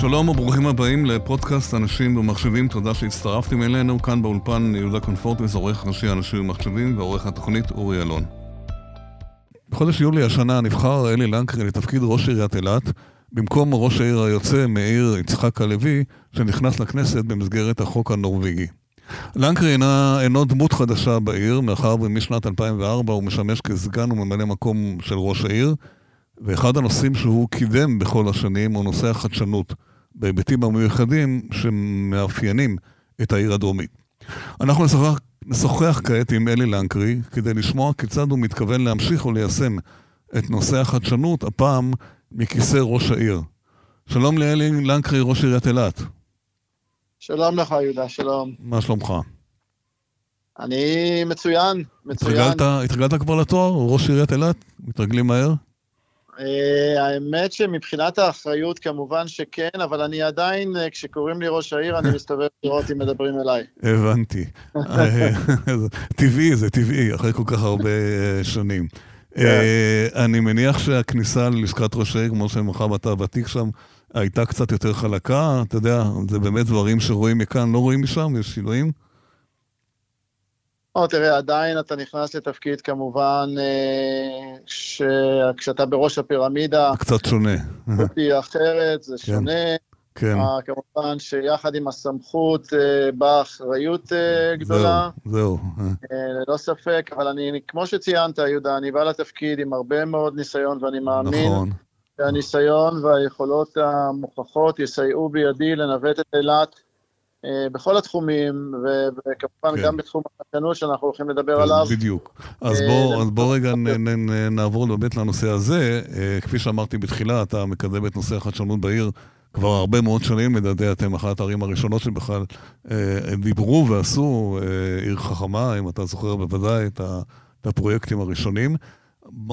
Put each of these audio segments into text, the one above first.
שלום וברוכים הבאים לפודקאסט אנשים ומחשבים, תודה שהצטרפתם אלינו. כאן באולפן יהודה קונפורטס, עורך ראשי אנשים ומחשבים ועורך התוכנית אורי אלון. בחודש יולי השנה נבחר אלי לנקרי לתפקיד ראש עיריית אילת, במקום ראש העיר היוצא מאיר יצחק הלוי, שנכנס לכנסת במסגרת החוק הנורבגי. לנקרי אינה, אינו דמות חדשה בעיר, מאחר ומשנת 2004 הוא משמש כסגן וממלא מקום של ראש העיר, ואחד הנושאים שהוא קידם בכל השנים הוא נושא החדשנות, בהיבטים המיוחדים שמאפיינים את העיר הדרומית. אנחנו נשוחח, נשוחח כעת עם אלי לנקרי כדי לשמוע כיצד הוא מתכוון להמשיך וליישם את נושא החדשנות, הפעם מכיסא ראש העיר. שלום לאלי לנקרי, ראש עיריית אילת. שלום לך, יהודה, שלום. מה שלומך? אני מצוין, מצוין. התרגלת, התרגלת כבר לתואר, ראש עיריית אילת? מתרגלים מהר? Uh, האמת שמבחינת האחריות כמובן שכן, אבל אני עדיין, uh, כשקוראים לי ראש העיר, אני מסתובב לראות אם מדברים אליי. הבנתי. אה, טבעי, זה טבעי, אחרי כל כך הרבה שנים. כן. אני מניח שהכניסה ללשכת ראש העיר, כמו שמאחר ואתה ותיק שם, הייתה קצת יותר חלקה, אתה יודע, זה באמת דברים שרואים מכאן, לא רואים משם, יש שינויים? או, תראה, עדיין אתה נכנס לתפקיד כמובן, כשאתה בראש הפירמידה. קצת שונה. זה אחרת, זה כן. שונה. כן. כמובן שיחד עם הסמכות באה אחריות גדולה. זהו, זהו. ללא ספק, אבל אני, כמו שציינת, יהודה, אני בא לתפקיד עם הרבה מאוד ניסיון, ואני מאמין נכון. שהניסיון והיכולות המוכחות יסייעו בידי לנווט את אילת בכל התחומים, וכמובן כן. גם בתחום החדשנות שאנחנו הולכים לדבר כן, עליו. בדיוק. אז בוא, אז בוא רגע נ, נ, נעבור באמת לנושא הזה. כפי שאמרתי בתחילה, אתה מקדם את נושא החדשנות בעיר כבר הרבה מאוד שנים, לדעתי אתם אחת הערים הראשונות שבכלל דיברו ועשו עיר חכמה, אם אתה זוכר בוודאי את הפרויקטים הראשונים.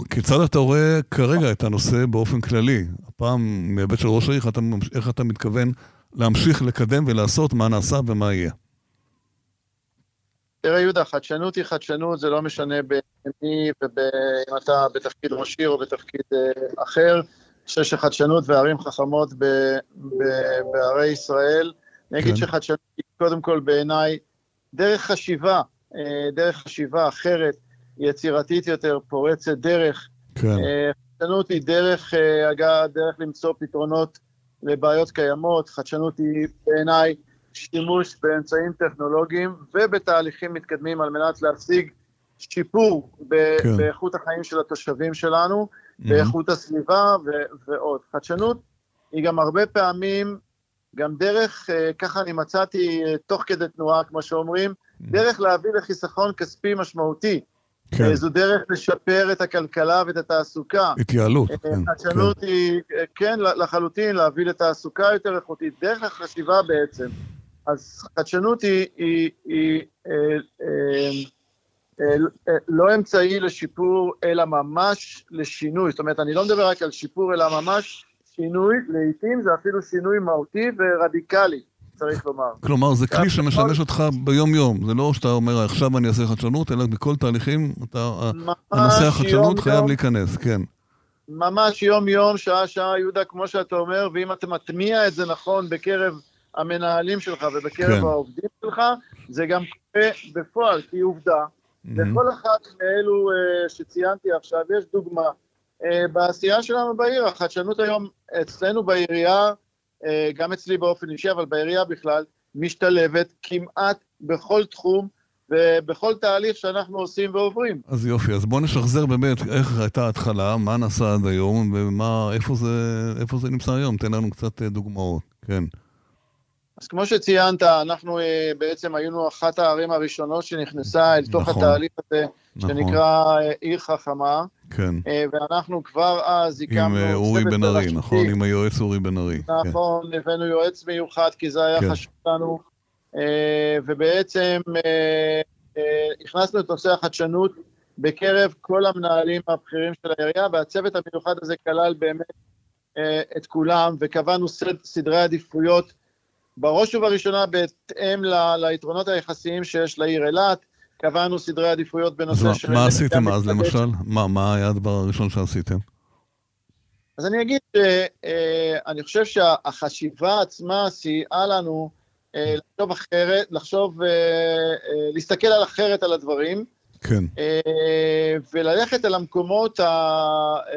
כיצד אתה רואה כרגע את הנושא באופן כללי? הפעם, מהיבט של ראש העיר, איך אתה מתכוון להמשיך לקדם ולעשות מה נעשה ומה יהיה? תראה, יהודה, חדשנות היא חדשנות, זה לא משנה במי ואם אתה בתפקיד ראש עיר או בתפקיד uh, אחר. אני חושב שחדשנות וערים חכמות ב, ב, בערי ישראל. אני אגיד כן. שחדשנות היא קודם כל בעיניי דרך חשיבה, uh, דרך חשיבה אחרת, יצירתית יותר, פורצת דרך. כן. Uh, חדשנות היא דרך, uh, אגב, דרך למצוא פתרונות לבעיות קיימות, חדשנות היא בעיניי שימוש באמצעים טכנולוגיים ובתהליכים מתקדמים על מנת להשיג שיפור ב- כן. באיכות החיים של התושבים שלנו, mm-hmm. באיכות הסביבה ו- ועוד. חדשנות היא גם הרבה פעמים, גם דרך, אה, ככה אני מצאתי אה, תוך כדי תנועה, כמו שאומרים, mm-hmm. דרך להביא לחיסכון כספי משמעותי. כן. אה, זו דרך לשפר את הכלכלה ואת התעסוקה. התייעלות, כן. חדשנות כן. היא, כן, לחלוטין, להביא לתעסוקה יותר איכותית, דרך החשיבה בעצם. אז חדשנות היא, היא, היא אה, אה, אה, אה, לא אמצעי לשיפור, אלא ממש לשינוי. זאת אומרת, אני לא מדבר רק על שיפור, אלא ממש שינוי, לעיתים זה אפילו שינוי מהותי ורדיקלי. צריך לומר. כלומר, זה כלי שמשמש אותך ביום-יום. זה לא שאתה אומר, עכשיו אני אעשה חדשנות, אלא בכל תהליכים, אתה, הנושא החדשנות חייב להיכנס, כן. ממש יום-יום, שעה-שעה, יהודה, כמו שאתה אומר, ואם אתה מטמיע את זה נכון בקרב המנהלים שלך ובקרב כן. העובדים שלך, זה גם קורה בפועל, כי עובדה, mm-hmm. בכל אחת מאלו uh, שציינתי עכשיו, יש דוגמה. Uh, בעשייה שלנו בעיר, החדשנות היום אצלנו בעירייה, גם אצלי באופן אישי, אבל בעירייה בכלל, משתלבת כמעט בכל תחום ובכל תהליך שאנחנו עושים ועוברים. אז יופי, אז בוא נשחזר באמת איך הייתה ההתחלה, מה נעשה עד היום, ואיפה זה, זה נמצא היום, תן לנו קצת דוגמאות, כן. אז כמו שציינת, אנחנו אה, בעצם היינו אחת הערים הראשונות שנכנסה אל תוך נכון, התהליך הזה, נכון. שנקרא אה, עיר חכמה. כן. אה, ואנחנו כבר אז הקמנו... עם אורי בן ארי, נכון? עם היועץ אורי בן ארי. כן. נכון, כן. הבאנו יועץ מיוחד, כי זה היה כן. חשוב לנו. ובעצם הכנסנו את נושא החדשנות בקרב כל המנהלים הבכירים של העירייה, והצוות המיוחד הזה כלל באמת את כולם, וקבענו סדרי עדיפויות. בראש ובראשונה בהתאם ל, ליתרונות היחסיים שיש לעיר אילת, קבענו סדרי עדיפויות בנושא של... מה עשיתם אז למשל? מה, מה היה הדבר הראשון שעשיתם? אז אני אגיד שאני חושב שהחשיבה עצמה סייעה לנו לחשוב אחרת, לחשוב, להסתכל על אחרת על הדברים. כן. וללכת אל המקומות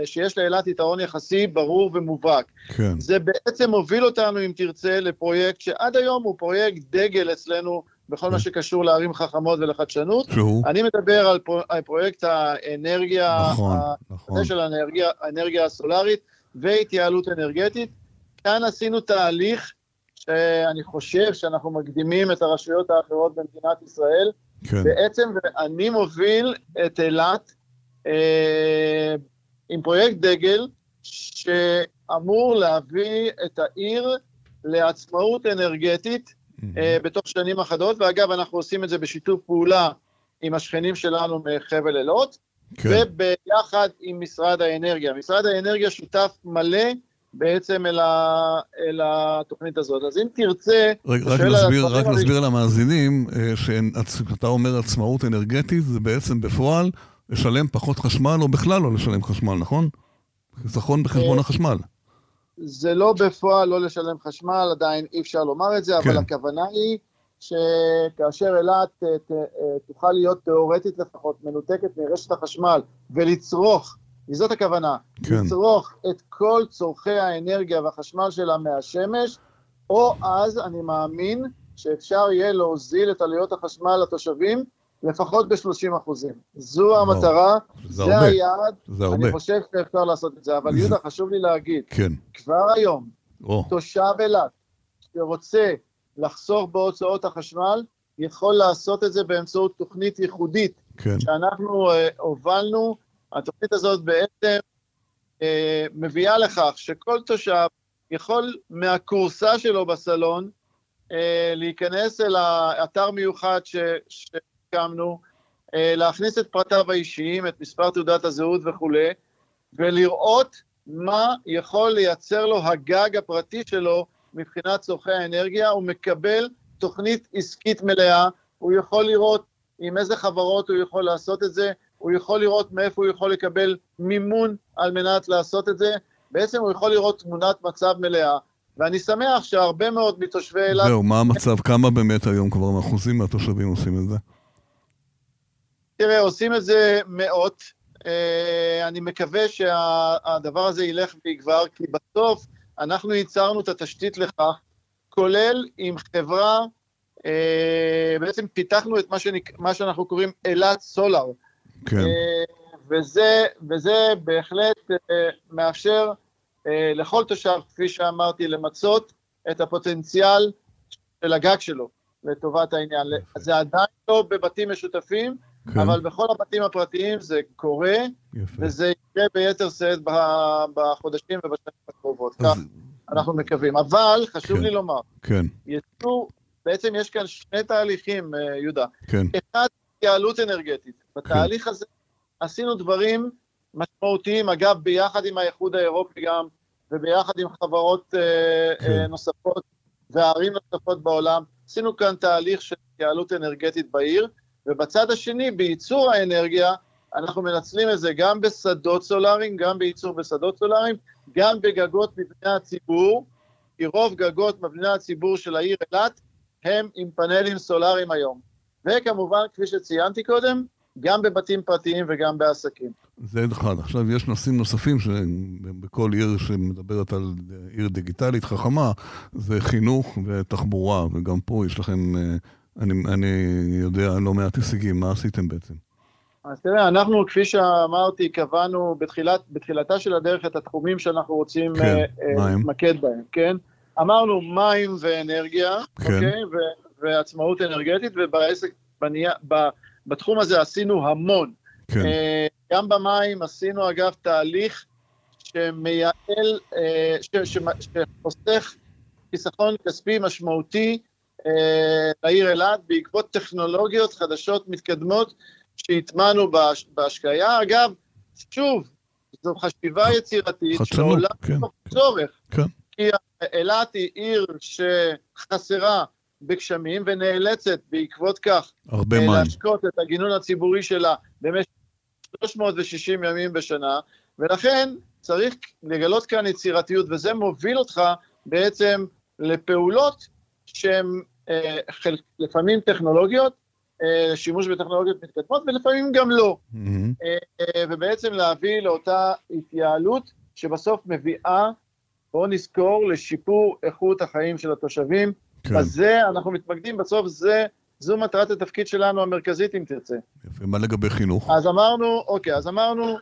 שיש לאילת יתרון יחסי ברור ומובהק. כן. זה בעצם מוביל אותנו, אם תרצה, לפרויקט שעד היום הוא פרויקט דגל אצלנו בכל מה כן. שקשור לערים חכמות ולחדשנות. שהוא? אני מדבר על, פרו, על פרויקט האנרגיה, נכון, נכון. של האנרגיה, האנרגיה הסולארית והתייעלות אנרגטית. כאן עשינו תהליך שאני חושב שאנחנו מקדימים את הרשויות האחרות במדינת ישראל. כן. בעצם אני מוביל את אילת אה, עם פרויקט דגל שאמור להביא את העיר לעצמאות אנרגטית אה, בתוך שנים אחדות, ואגב, אנחנו עושים את זה בשיתוף פעולה עם השכנים שלנו מחבל אילות, כן. וביחד עם משרד האנרגיה. משרד האנרגיה שותף מלא בעצם אל, ה, אל התוכנית הזאת. אז אם תרצה... רק, רק נסביר, רק נסביר למאזינים, אה, שאתה אומר עצמאות אנרגטית, זה בעצם בפועל לשלם פחות חשמל, או בכלל לא לשלם חשמל, נכון? חיסכון בחשבון אה, החשמל. זה לא בפועל לא לשלם חשמל, עדיין אי אפשר לומר את זה, כן. אבל הכוונה היא שכאשר אילת אה, תוכל להיות תיאורטית לפחות, מנותקת מרשת החשמל ולצרוך, וזאת הכוונה, כן. לצרוך את כל צורכי האנרגיה והחשמל שלה מהשמש, או אז אני מאמין שאפשר יהיה להוזיל את עלויות החשמל לתושבים לפחות ב-30 אחוזים. זו המטרה, זה, זה היעד, זה הרבה. אני חושב שאפשר לעשות את זה. אבל יהודה, חשוב לי להגיד, כן. כבר היום, או. תושב אילת שרוצה לחסוך בהוצאות החשמל, יכול לעשות את זה באמצעות תוכנית ייחודית, כן. שאנחנו uh, הובלנו. התוכנית הזאת בעצם uh, מביאה לכך שכל תושב יכול מהכורסה שלו בסלון uh, להיכנס אל האתר מיוחד ש... ש... הסכמנו אה, להכניס את פרטיו האישיים, את מספר תעודת הזהות וכולי, ולראות מה יכול לייצר לו הגג הפרטי שלו מבחינת צורכי האנרגיה, הוא מקבל תוכנית עסקית מלאה, הוא יכול לראות עם איזה חברות הוא יכול לעשות את זה, הוא יכול לראות מאיפה הוא יכול לקבל מימון על מנת לעשות את זה, בעצם הוא יכול לראות תמונת מצב מלאה. ואני שמח שהרבה מאוד מתושבי אילת... זהו, מה המצב? כמה באמת היום כבר אחוזים מהתושבים עושים את זה? תראה, עושים את זה מאות. אה, אני מקווה שהדבר הזה ילך ויגבר, כי בסוף אנחנו ייצרנו את התשתית לכך, כולל עם חברה, אה, בעצם פיתחנו את מה, שנק... מה שאנחנו קוראים אילת סולאר. כן. אה, וזה, וזה בהחלט מאפשר לכל תושב, כפי שאמרתי, למצות את הפוטנציאל של הגג שלו לטובת העניין. זה עדיין לא בבתים משותפים, כן. אבל בכל הבתים הפרטיים זה קורה, יפה. וזה יקרה ביתר שאת בחודשים ובשנים הקרובות. אז... כך אנחנו מקווים. אבל חשוב כן. לי לומר, כן. יצאו, בעצם יש כאן שני תהליכים, אה, יהודה. כן. אחד, התייעלות אנרגטית. בתהליך הזה עשינו דברים משמעותיים, אגב, ביחד עם האיחוד האירופי גם, וביחד עם חברות אה, כן. אה, נוספות וערים נוספות בעולם. עשינו כאן תהליך של התייעלות אנרגטית בעיר, ובצד השני, בייצור האנרגיה, אנחנו מנצלים את זה גם בשדות סולאריים, גם בייצור בשדות סולאריים, גם בגגות מבני הציבור, כי רוב גגות מבני הציבור של העיר אילת הם עם פאנלים סולאריים היום. וכמובן, כפי שציינתי קודם, גם בבתים פרטיים וגם בעסקים. זה אחד. עכשיו, יש נושאים נוספים שבכל עיר שמדברת על עיר דיגיטלית חכמה, זה חינוך ותחבורה, וגם פה יש לכם אה, אני, אני יודע לא מעט הישגים, מה עשיתם בעצם? אז תראה, אנחנו, כפי שאמרתי, קבענו בתחילת, בתחילתה של הדרך את התחומים שאנחנו רוצים כן, uh, להתמקד בהם, כן? אמרנו מים ואנרגיה, כן. אוקיי? ו, ועצמאות אנרגטית, ובעסק, בניה, ב, בתחום הזה עשינו המון. כן. Uh, גם במים עשינו, אגב, תהליך שמייעל, uh, שחוסך חיסכון כספי משמעותי אה, לעיר אילת בעקבות טכנולוגיות חדשות מתקדמות שהטמענו בהשקיה. אגב, שוב, זו חשיבה יצירתית שעולה כן, צורך. כן. כי אילת היא עיר שחסרה בגשמים ונאלצת בעקבות כך הרבה מים. להשקות את הגינון הציבורי שלה במשך 360 ימים בשנה, ולכן צריך לגלות כאן יצירתיות, וזה מוביל אותך בעצם לפעולות שהן אה, חל, לפעמים טכנולוגיות, אה, שימוש בטכנולוגיות מתקדמות, ולפעמים גם לא. Mm-hmm. אה, אה, ובעצם להביא לאותה התייעלות שבסוף מביאה, בואו נזכור, לשיפור איכות החיים של התושבים. כן. בזה אנחנו מתמקדים, בסוף זה, זו מטרת התפקיד שלנו המרכזית, אם תרצה. יפה, מה לגבי חינוך? אז אמרנו, אוקיי, אז אמרנו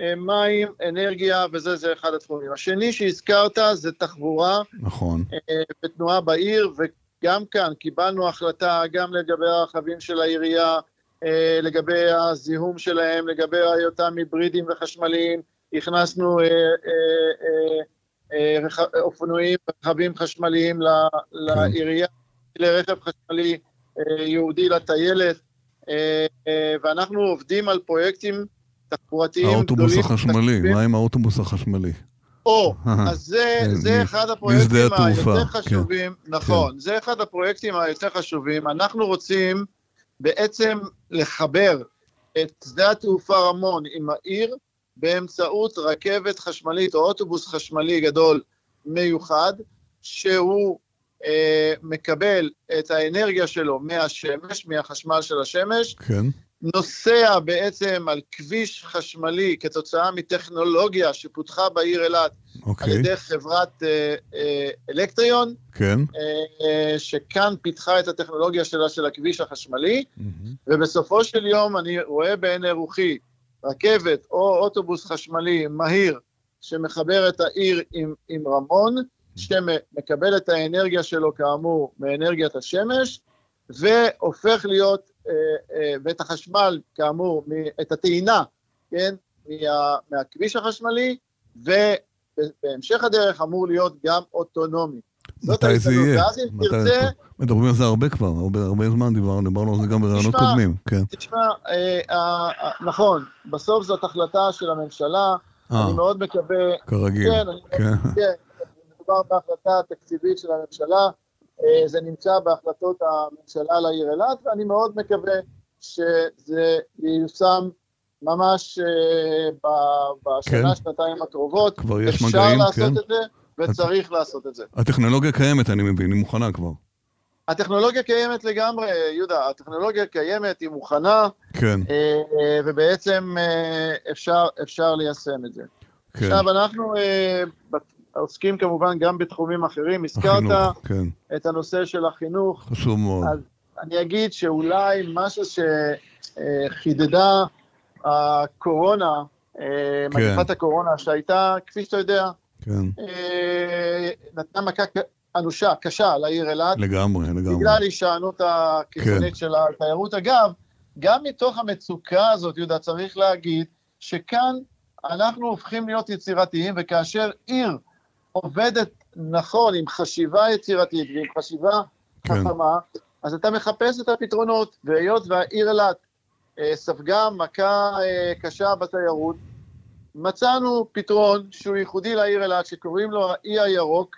אה, מים, אנרגיה, וזה זה אחד התחומים. השני שהזכרת זה תחבורה נכון. אה, ותנועה בעיר, וגם כאן קיבלנו החלטה גם לגבי הרכבים של העירייה, אה, לגבי הזיהום שלהם, לגבי היותם היברידיים וחשמליים, הכנסנו אה, אה, אה, אופנועים, רכבים חשמליים לעירייה, כלי רכב חשמלי אה, ייעודי לטיילת, אה, אה, ואנחנו עובדים על פרויקטים תחבורתיים האוטובוס גדולים. החשמלי, חשובים. מה עם האוטובוס החשמלי? או, אז זה, כן, זה אחד הפרויקטים היותר כן. חשובים, נכון, זה אחד הפרויקטים היותר חשובים. אנחנו רוצים בעצם לחבר את שדה התעופה רמון עם העיר באמצעות רכבת חשמלית או אוטובוס חשמלי גדול מיוחד, שהוא אה, מקבל את האנרגיה שלו מהשמש, מהחשמל של השמש, כן, נוסע בעצם על כביש חשמלי כתוצאה מטכנולוגיה שפותחה בעיר אילת על אוקיי, ידי חברת אה, אה, אלקטריון, כן. אה, שכאן פיתחה את הטכנולוגיה שלה של הכביש החשמלי, מהמם. ובסופו של יום אני רואה בעיני רוחי רכבת או אוטובוס חשמלי מהיר שמחבר את העיר עם, עם רמון, שמקבל את האנרגיה שלו כאמור מאנרגיית השמש, והופך להיות, אה, אה, ואת החשמל כאמור, מ- את הטעינה, כן, מה, מהכביש החשמלי, ובהמשך הדרך אמור להיות גם אוטונומי. מתי זה. יהיה? ואז אם מתי תרצה? מדברים על זה הרבה כבר, הרבה הרבה זמן דיברנו, דיברנו על זה גם ברעיונות קודמים, כן. תשמע, אה, אה, אה, נכון, בסוף זאת החלטה של הממשלה, אה, אני מאוד מקווה, כרגיל, כן, אני, כן. כן, מדובר בהחלטה תקציבית של הממשלה, אה, זה נמצא בהחלטות הממשלה לעיר אילת, ואני מאוד מקווה שזה ייושם ממש אה, ב- בשנה, כן. שנתיים הקרובות. כבר יש אפשר מגעים, לעשות כן. את זה, וצריך לעשות את זה. הטכנולוגיה קיימת, אני מבין, היא מוכנה כבר. הטכנולוגיה קיימת לגמרי, יהודה, הטכנולוגיה קיימת, היא מוכנה, כן, אה, אה, ובעצם אה, אפשר, אפשר ליישם את זה. כן. עכשיו, אנחנו עוסקים כמובן גם בתחומים אחרים. הזכרת החינוך, כן, את הנושא של החינוך. חשוב מאוד. אז אני אגיד שאולי משהו שחידדה הקורונה, כן. מגפת הקורונה שהייתה, כפי שאתה יודע, כן, נתנה מכה אנושה, קשה לעיר אילת. לגמרי, לגמרי. בגלל הישענות הקיצונית של התיירות. אגב, גם מתוך המצוקה הזאת, יהודה, צריך להגיד שכאן אנחנו הופכים להיות יצירתיים, וכאשר עיר עובדת נכון, עם חשיבה יצירתית ועם חשיבה כן. חכמה, אז אתה מחפש את הפתרונות, והיות והעיר אילת אה, ספגה מכה אה, קשה בתיירות, מצאנו פתרון שהוא ייחודי לעיר אילת, שקוראים לו האי הירוק,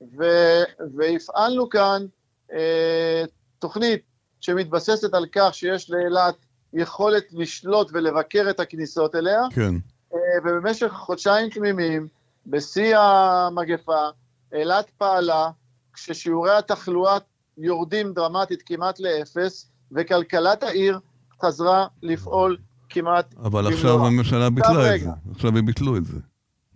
ו- והפעלנו כאן אה, תוכנית שמתבססת על כך שיש לאילת יכולת לשלוט ולבקר את הכניסות אליה, כן, אה, ובמשך חודשיים תמימים, בשיא המגפה, אילת פעלה כששיעורי התחלואה יורדים דרמטית כמעט לאפס, וכלכלת העיר חזרה לפעול כמעט אבל במלואה. עכשיו הממשלה ביטלה את רגע. זה. עכשיו הם ביטלו את זה,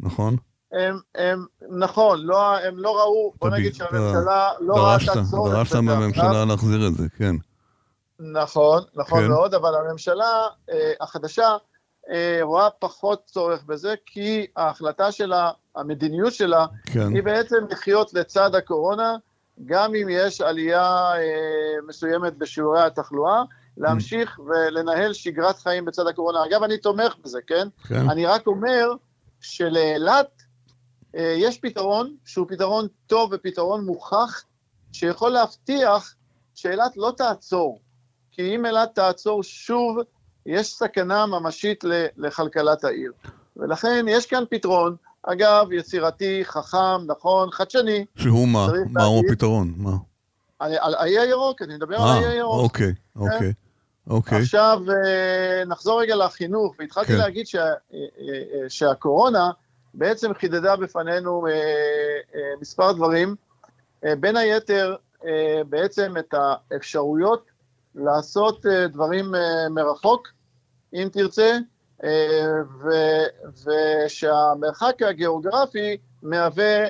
נכון? הם, הם, נכון, לא, הם לא ראו, בוא נגיד ב- שהממשלה לא דרשת, ראתה צורך דרשת מהממשלה. להחזיר את זה, כן. נכון, נכון כן. מאוד, אבל הממשלה אה, החדשה אה, רואה פחות צורך בזה, כי ההחלטה שלה, המדיניות שלה, כן, היא בעצם לחיות לצד הקורונה, גם אם יש עלייה אה, מסוימת בשיעורי התחלואה, להמשיך ולנהל שגרת חיים בצד הקורונה. אגב, אני תומך בזה, כן? כן, אני רק אומר שלאילת אה, יש פתרון שהוא פתרון טוב ופתרון מוכח, שיכול להבטיח שאילת לא תעצור. כי אם אילת תעצור שוב, יש סכנה ממשית לכלכלת העיר. ולכן יש כאן פתרון, אגב, יצירתי, חכם, נכון, חדשני, שהוא מה? מהו להגיד- הפתרון? מה? על על האי הירוק, אני מדבר על האי אה, הירוק. אוקיי, אוקיי, אוקיי. עכשיו, אה, נחזור רגע לחינוך, והתחלתי כן. להגיד שה, אה, אה, שהקורונה בעצם חידדה בפנינו מספר דברים, בין היתר בעצם את האפשרויות לעשות דברים מרחוק, אם תרצה, ושהמרחק הגיאוגרפי מהווה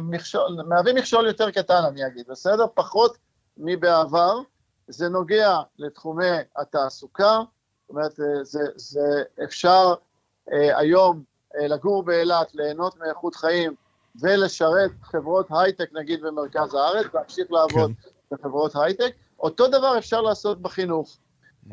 מכשול, מהווה מכשול יותר קטן, אני אגיד, בסדר? פחות מבעבר. זה נוגע לתחומי התעסוקה, זאת אומרת, אה, זה, זה אפשר אה, היום אה, לגור באילת, ליהנות מאיכות חיים ולשרת חברות הייטק, נגיד, במרכז הארץ, להמשיך לעבוד כן. בחברות הייטק. אותו דבר אפשר לעשות בחינוך.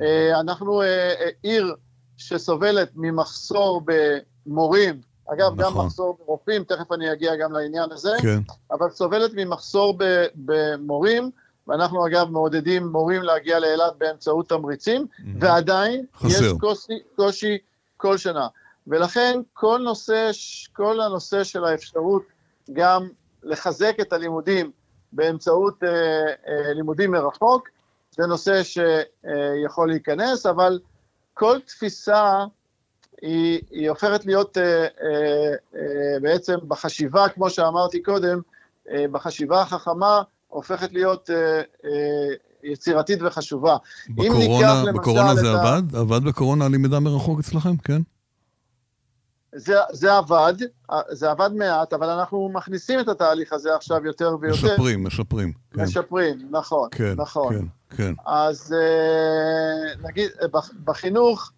אה, אנחנו אה, אה, עיר שסובלת ממחסור במורים, אגב, נכון. גם מחסור ברופאים, תכף אני אגיע גם לעניין הזה, כן. אבל סובלת ממחסור במורים, ואנחנו אגב מעודדים מורים להגיע לאילת באמצעות תמריצים, mm-hmm. ועדיין חסר. יש קושי, קושי כל שנה. ולכן כל, נושא, כל הנושא של האפשרות גם לחזק את הלימודים באמצעות אה, אה, לימודים מרחוק, זה נושא שיכול אה, להיכנס, אבל כל תפיסה היא, היא הופכת להיות אה, אה, אה, בעצם בחשיבה, כמו שאמרתי קודם, אה, בחשיבה החכמה, הופכת להיות אה, אה, יצירתית וחשובה. בקורונה, בקורונה זה ה... עבד? עבד בקורונה הלמידה מרחוק אצלכם, כן? זה, זה עבד, זה עבד מעט, אבל אנחנו מכניסים את התהליך הזה עכשיו יותר ויותר. משפרים, משפרים. כן. משפרים, נכון, כן, נכון. כן, כן. אז אה, נגיד, בחינוך,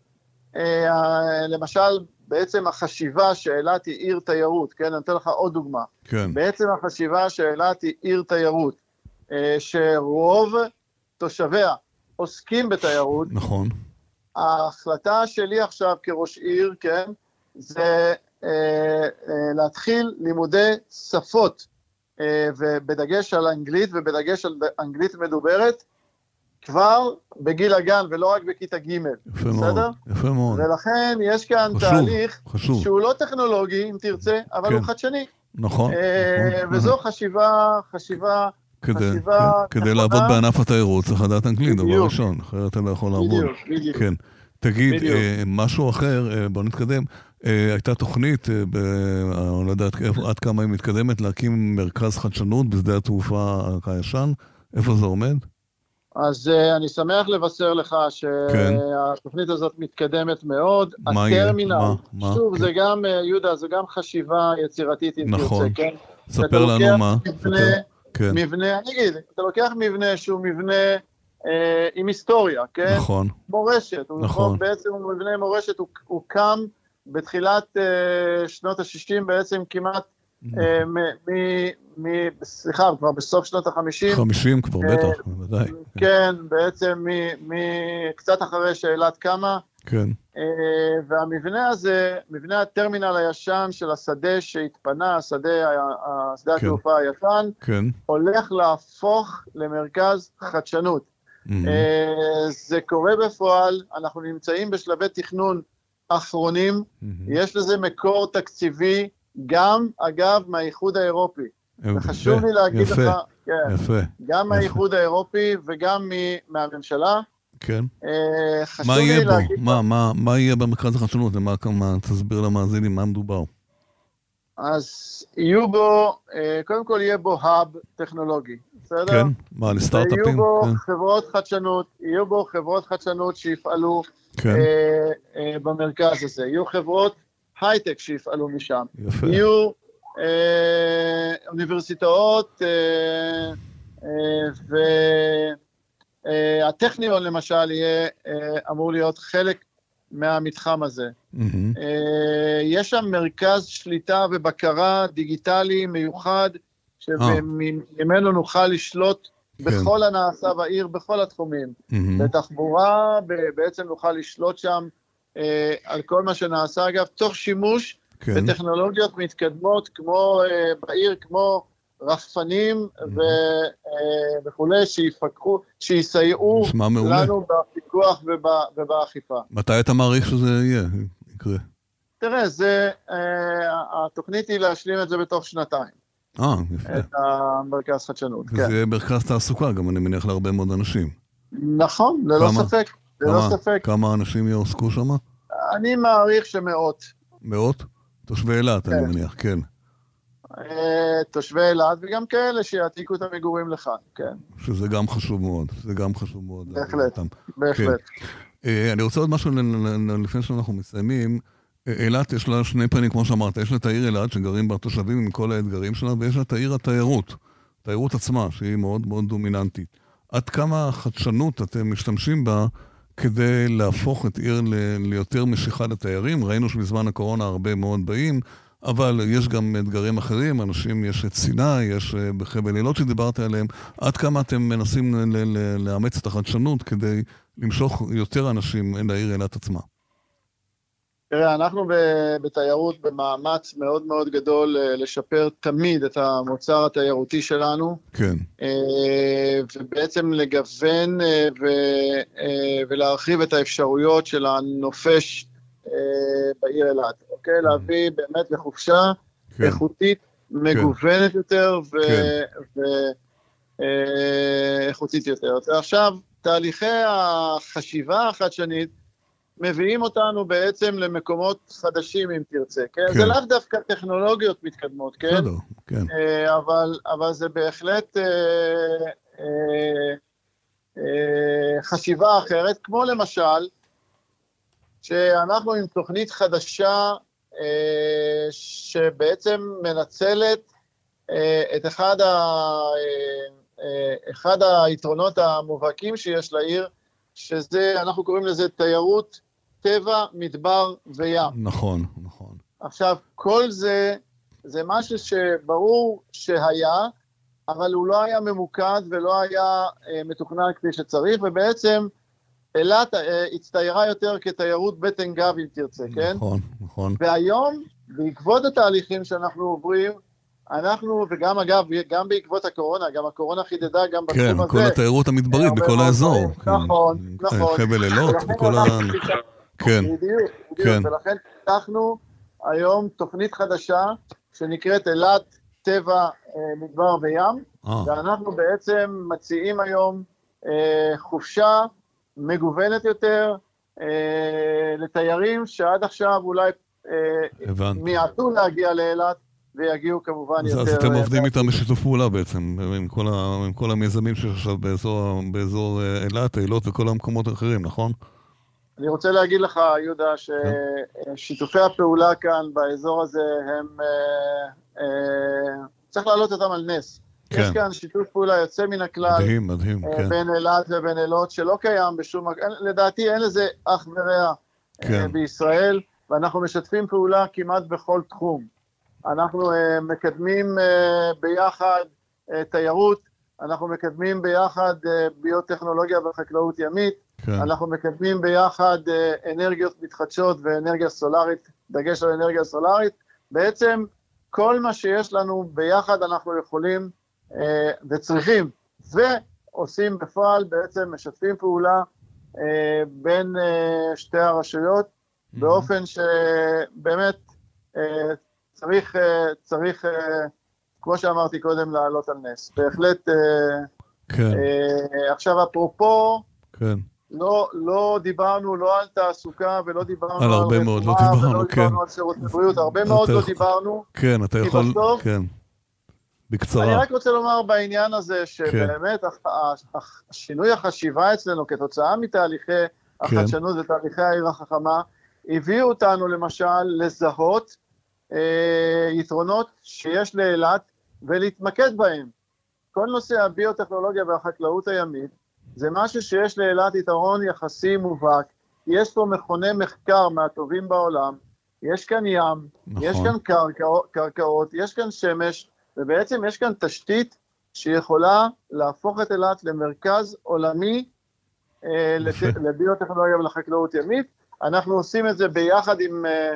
למשל, בעצם החשיבה שאילת היא עיר תיירות, כן? אני אתן לך עוד דוגמה. כן. בעצם החשיבה שאילת היא עיר תיירות, אה, שרוב תושביה עוסקים בתיירות. נכון. ההחלטה שלי עכשיו כראש עיר, כן, זה אה, אה, להתחיל לימודי שפות, אה, ובדגש על אנגלית ובדגש על אנגלית מדוברת, כבר בגיל הגן ולא רק בכיתה ג', יפה בסדר? מאוד, יפה מאוד. ולכן יש כאן חשוב, תהליך חשוב. שהוא לא טכנולוגי, אם תרצה, אבל כן. הוא חדשני. נכון. נכון. וזו נכון. חשיבה, חשיבה, כדי, חשיבה... כן, כדי לעבוד בענף התיירות צריך לדעת אנגלית, דבר ראשון, אחרת אתה לא יכול לעבוד. בדיוק, בדיוק. כן. תגיד, בדיוק. משהו אחר, בוא נתקדם. אה, הייתה תוכנית, אה, ב, אני לא יודע עד כמה היא מתקדמת, להקים מרכז חדשנות בשדה התעופה הישן. איפה זה עומד? אז uh, אני שמח לבשר לך שהתוכנית כן. הזאת מתקדמת מאוד. מה הטרמינל, מה, מה, שוב, כן. זה גם, uh, יהודה, זה גם חשיבה יצירתית, אם נכון. תרצה, כן? ספר לנו מה. מבנה, כן. מבנה, אני אגיד, אתה לוקח מבנה שהוא מבנה אה, עם היסטוריה, כן? נכון. מורשת. נכון. בעצם הוא מבנה מורשת, הוא, הוא קם בתחילת אה, שנות ה-60 בעצם כמעט אה, סליחה, כבר בסוף שנות החמישים. חמישים כבר, אה, בטח, בוודאי. כן, בעצם קצת אחרי שאלת קמה. כן. והמבנה הזה, מבנה הטרמינל הישן של השדה שהתפנה, השדה, השדה כן. התעופה הישן, כן. הולך להפוך למרכז חדשנות. זה קורה בפועל, אנחנו נמצאים בשלבי תכנון אחרונים, יש לזה מקור תקציבי גם, אגב, מהאיחוד האירופי. וחשוב לי להגיד יפה, לך, כן, יפה, גם מהאיחוד האירופי וגם מהממשלה. כן. אה, מה יהיה בו? מה, מה, מה יהיה במרכז החדשנות? תסביר למאזינים מה מדובר. אז יהיו בו, אה, קודם כל יהיה בו האב טכנולוגי, בסדר? כן, מה, לסטארט-אפים? יהיו בו כן. חברות חדשנות, יהיו בו חברות חדשנות שיפעלו כן. אה, אה, במרכז הזה, יהיו חברות הייטק שיפעלו משם. יפה. יהיו אה, אוניברסיטאות, אה, אה, והטכניון למשל יהיה אה, אמור להיות חלק מהמתחם הזה. Mm-hmm. יש שם מרכז שליטה ובקרה דיגיטלי מיוחד, שממנו אה. נוכל לשלוט כן. בכל הנעשה בעיר, בכל התחומים. Mm-hmm. בתחבורה, בעצם נוכל לשלוט שם אה, על כל מה שנעשה, אגב, תוך שימוש כן. בטכנולוגיות מתקדמות כמו אה, בעיר, כמו רחפנים. ו, אה, וכולי, שיפקחו, שיסייעו לנו בפיקוח ובא, ובאכיפה. מתי אתה מעריך שזה יהיה, יקרה? תראה, זה, אה, התוכנית היא להשלים את זה בתוך שנתיים. אה, יפה. את המרכז חדשנות, כן. זה מרכז תעסוקה, גם אני מניח להרבה מאוד אנשים. נכון, ללא כמה? ספק. ללא כמה, ספק. כמה אנשים יעסקו שם? אני מעריך שמאות. מאות? תושבי אילת, כן. אני מניח, כן. אה, תושבי אילת, וגם כאלה שיעתיקו את המגורים לכאן, כן. שזה גם חשוב מאוד, זה גם חשוב מאוד. בהחלט, בהחלט. כן. אני רוצה עוד משהו לפני שאנחנו מסיימים. אילת יש לה שני פנים, כמו שאמרת, יש לה את העיר אילת, שגרים בה תושבים עם כל האתגרים שלה, ויש לה את העיר התיירות, התיירות עצמה, שהיא מאוד מאוד דומיננטית. עד כמה חדשנות אתם משתמשים בה כדי להפוך את עיר ליותר משיכה לתיירים? ראינו שבזמן הקורונה הרבה מאוד באים, אבל יש גם אתגרים אחרים, אנשים, יש את סיני, יש אה, בחבל אילות שדיברת עליהם. עד כמה אתם מנסים לאמץ את החדשנות כדי למשוך יותר אנשים אל העיר אילת עצמה? תראה, אנחנו בתיירות במאמץ מאוד מאוד גדול אה, לשפר תמיד את המוצר התיירותי שלנו. כן. אה, ובעצם לגוון ולהרחיב את האפשרויות של הנופש בעיר אילת, אוקיי? Mm-hmm. להביא באמת לחופשה כן. איכותית. מגוונת כן. יותר ואיכותית כן. יותר. עכשיו, תהליכי החשיבה החדשנית, מביאים אותנו בעצם למקומות חדשים, אם תרצה, כן? כן. זה לאו דווקא טכנולוגיות מתקדמות, כן? בסדר, כן. אה, אבל, אבל זה בהחלט אה, אה, אה, חשיבה אחרת, כמו למשל, שאנחנו עם תוכנית חדשה אה, שבעצם מנצלת אה, את אחד, ה, אה, אה, אחד היתרונות המובהקים שיש לעיר, שזה, אנחנו קוראים לזה תיירות טבע, מדבר וים. נכון, נכון. עכשיו, כל זה, זה משהו שברור שהיה, אבל הוא לא היה ממוקד ולא היה אה, מתוכנן כפי שצריך, ובעצם אילת אה, הצטיירה יותר כתיירות בטן גב, אם תרצה, כן? נכון, נכון. והיום, בעקבות התהליכים שאנחנו עוברים, אנחנו, וגם אגב, גם בעקבות הקורונה, גם הקורונה חידדה גם בתחום כן, הזה. כן, כל התיירות המדברית בכל האזור. נכון, כן. נכון. חבל אילות וכל ה... כן, בדיוק, בדיוק. כן. ולכן פיתחנו היום תוכנית חדשה שנקראת אילת טבע אה, מדבר וים, אה. ואנחנו בעצם מציעים היום אה, חופשה מגוונת יותר לתיירים שעד עכשיו אולי מיעטו להגיע לאילת, ויגיעו כמובן יותר... אז אתם עובדים איתם בשיתוף פעולה בעצם, עם כל, ה, עם כל המיזמים שיש עכשיו באזור, באזור אילת, אילות וכל המקומות האחרים, נכון? אני רוצה להגיד לך, יהודה, ששיתופי הפעולה כאן באזור הזה הם... אה, אה, צריך להעלות אותם על נס. כן. יש כאן שיתוף פעולה יוצא מן הכלל. מדהים, מדהים, אה, כן. בין אילת ובין אילות, שלא קיים בשום... לדעתי אין לזה אח ורע כן. בישראל, ואנחנו משתפים פעולה כמעט בכל תחום. אנחנו מקדמים ביחד תיירות, אנחנו מקדמים ביחד ביוטכנולוגיה וחקלאות ימית, כן. אנחנו מקדמים ביחד אה, אנרגיות מתחדשות ואנרגיה סולארית, דגש על אנרגיה סולארית. בעצם כל מה שיש לנו ביחד אנחנו יכולים אה, וצריכים, ועושים בפועל, בעצם משתפים פעולה אה, בין שתי הרשויות, mm-hmm. באופן שבאמת צריך, צריך, כמו שאמרתי קודם, לעלות על נס. בהחלט. כן. עכשיו, אפרופו, כן. לא, לא דיברנו לא על תעסוקה ולא דיברנו על, על הרבה מאוד, לא דיברנו, ולא כן. דיברנו על שירותי בריאות, הרבה מאוד לא דיברנו. כן, אתה יכול, בסוף, כן, בקצרה. אני רק רוצה לומר בעניין הזה, כן. שבאמת כן. השינוי החשיבה אצלנו כתוצאה מתהליכי כן. החדשנות ותהליכי העיר החכמה, הביאו אותנו למשל לזהות אה, יתרונות שיש לאילת ולהתמקד בהם. כל נושא הביוטכנולוגיה והחקלאות הימית, זה משהו שיש לאילת יתרון יחסי מובהק. יש פה מכוני מחקר מהטובים בעולם, יש כאן ים, נכון. יש כאן קרקע, קרקעות, יש כאן שמש, ובעצם יש כאן תשתית שיכולה להפוך את אילת למרכז עולמי אה, לביוטכנולוגיה ולחקלאות ימית. אנחנו עושים את זה ביחד עם, אה,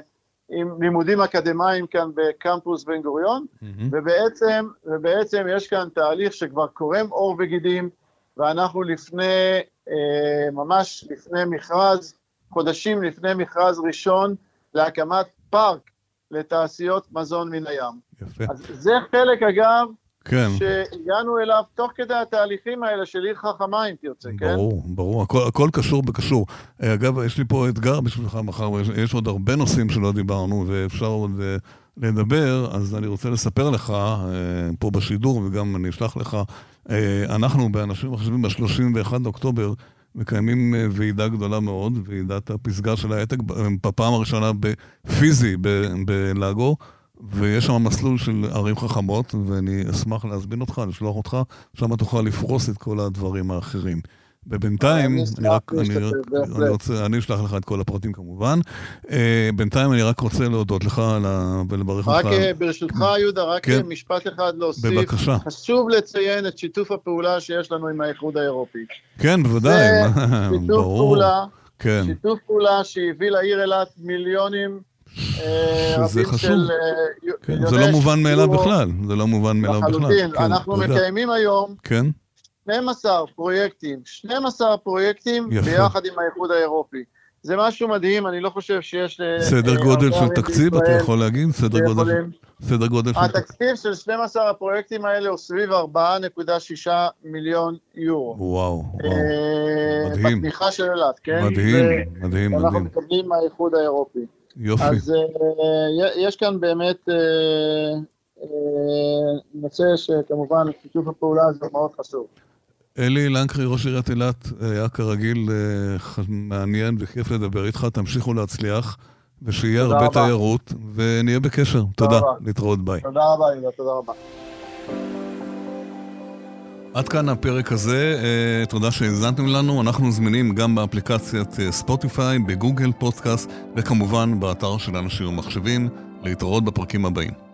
עם לימודים אקדמיים כאן בקמפוס בן גוריון. ובעצם, ובעצם יש כאן תהליך שכבר קורם עור וגידים, ואנחנו לפני, אה, ממש לפני מכרז, חודשים לפני מכרז ראשון להקמת פארק לתעשיות מזון מן הים. יפה. אז זה חלק, אגב, כן. שהגענו אליו תוך כדי התהליכים האלה של עיר חכמה, אם תרצה, כן? ברור, ברור, הכל, הכל קשור בקשור. אה, אגב, יש לי פה אתגר בשבילך מחר, יש עוד הרבה נושאים שלא דיברנו, ואפשר עוד אה, לדבר, אז אני רוצה לספר לך, אה, פה בשידור, וגם אני אשלח לך, אנחנו, באנשים מחשבים, ב-31 באוקטובר, מקיימים ועידה גדולה מאוד, ועידת הפסגה של ההייטק, בפעם הראשונה בפיזי בלאגו. ויש שם מסלול של ערים חכמות, ואני אשמח להזמין אותך, לשלוח אותך, שם תוכל לפרוס את כל הדברים האחרים. ובינתיים, אני רק, אני, אני רוצה, אני אשלח לך את כל הפרטים כמובן. Uh, בינתיים אני רק רוצה להודות לך ולברך אותך. רק אה, ברשותך, יהודה, רק כן. משפט אחד להוסיף. בבקשה. חשוב לציין את שיתוף הפעולה שיש לנו עם האיחוד האירופי. כן, בוודאי, שיתוף ברור. פעולה, כן. שיתוף פעולה שהביא לעיר אילת מיליונים אה, שזה חשוב. של, אה, כן, זה לא מובן מאליו בכלל, זה לא מובן מאליו בכלל. לחלוטין, כן, אנחנו. מקיימים היום כן? 12 פרויקטים, 12 פרויקטים יפה. ביחד עם האיחוד האירופי. זה משהו מדהים, אני לא חושב שיש... אה, סדר גודל של תקציב, אתה יכול להגיד? סדר גודל, סדר גודל של... התקציב של 12 הפרויקטים האלה הוא סביב 4.6 מיליון יורו. וואו, וואו, מדהים. בתמיכה של אילת, כן? מדהים, מדהים, מדהים. אנחנו מקבלים מהאיחוד האירופי. יופי. אז uh, יש כאן באמת uh, uh, נושא שכמובן שיתוף הפעולה הזה מאוד חשוב. אלי לנקרי, ראש עיריית אילת, היה כרגיל מעניין וכיף לדבר איתך, תמשיכו להצליח, ושיהיה הרבה רבה. תיירות, ונהיה בקשר. תודה, תודה. להתראות ביי. תודה רבה, יהודה, תודה רבה. עד כאן הפרק הזה, אה, תודה שהאזנתם לנו. אנחנו זמינים גם באפליקציית אה, ספוטיפיי, בגוגל פודקאסט, וכמובן באתר של אנשים ומחשבים. להתראות בפרקים הבאים.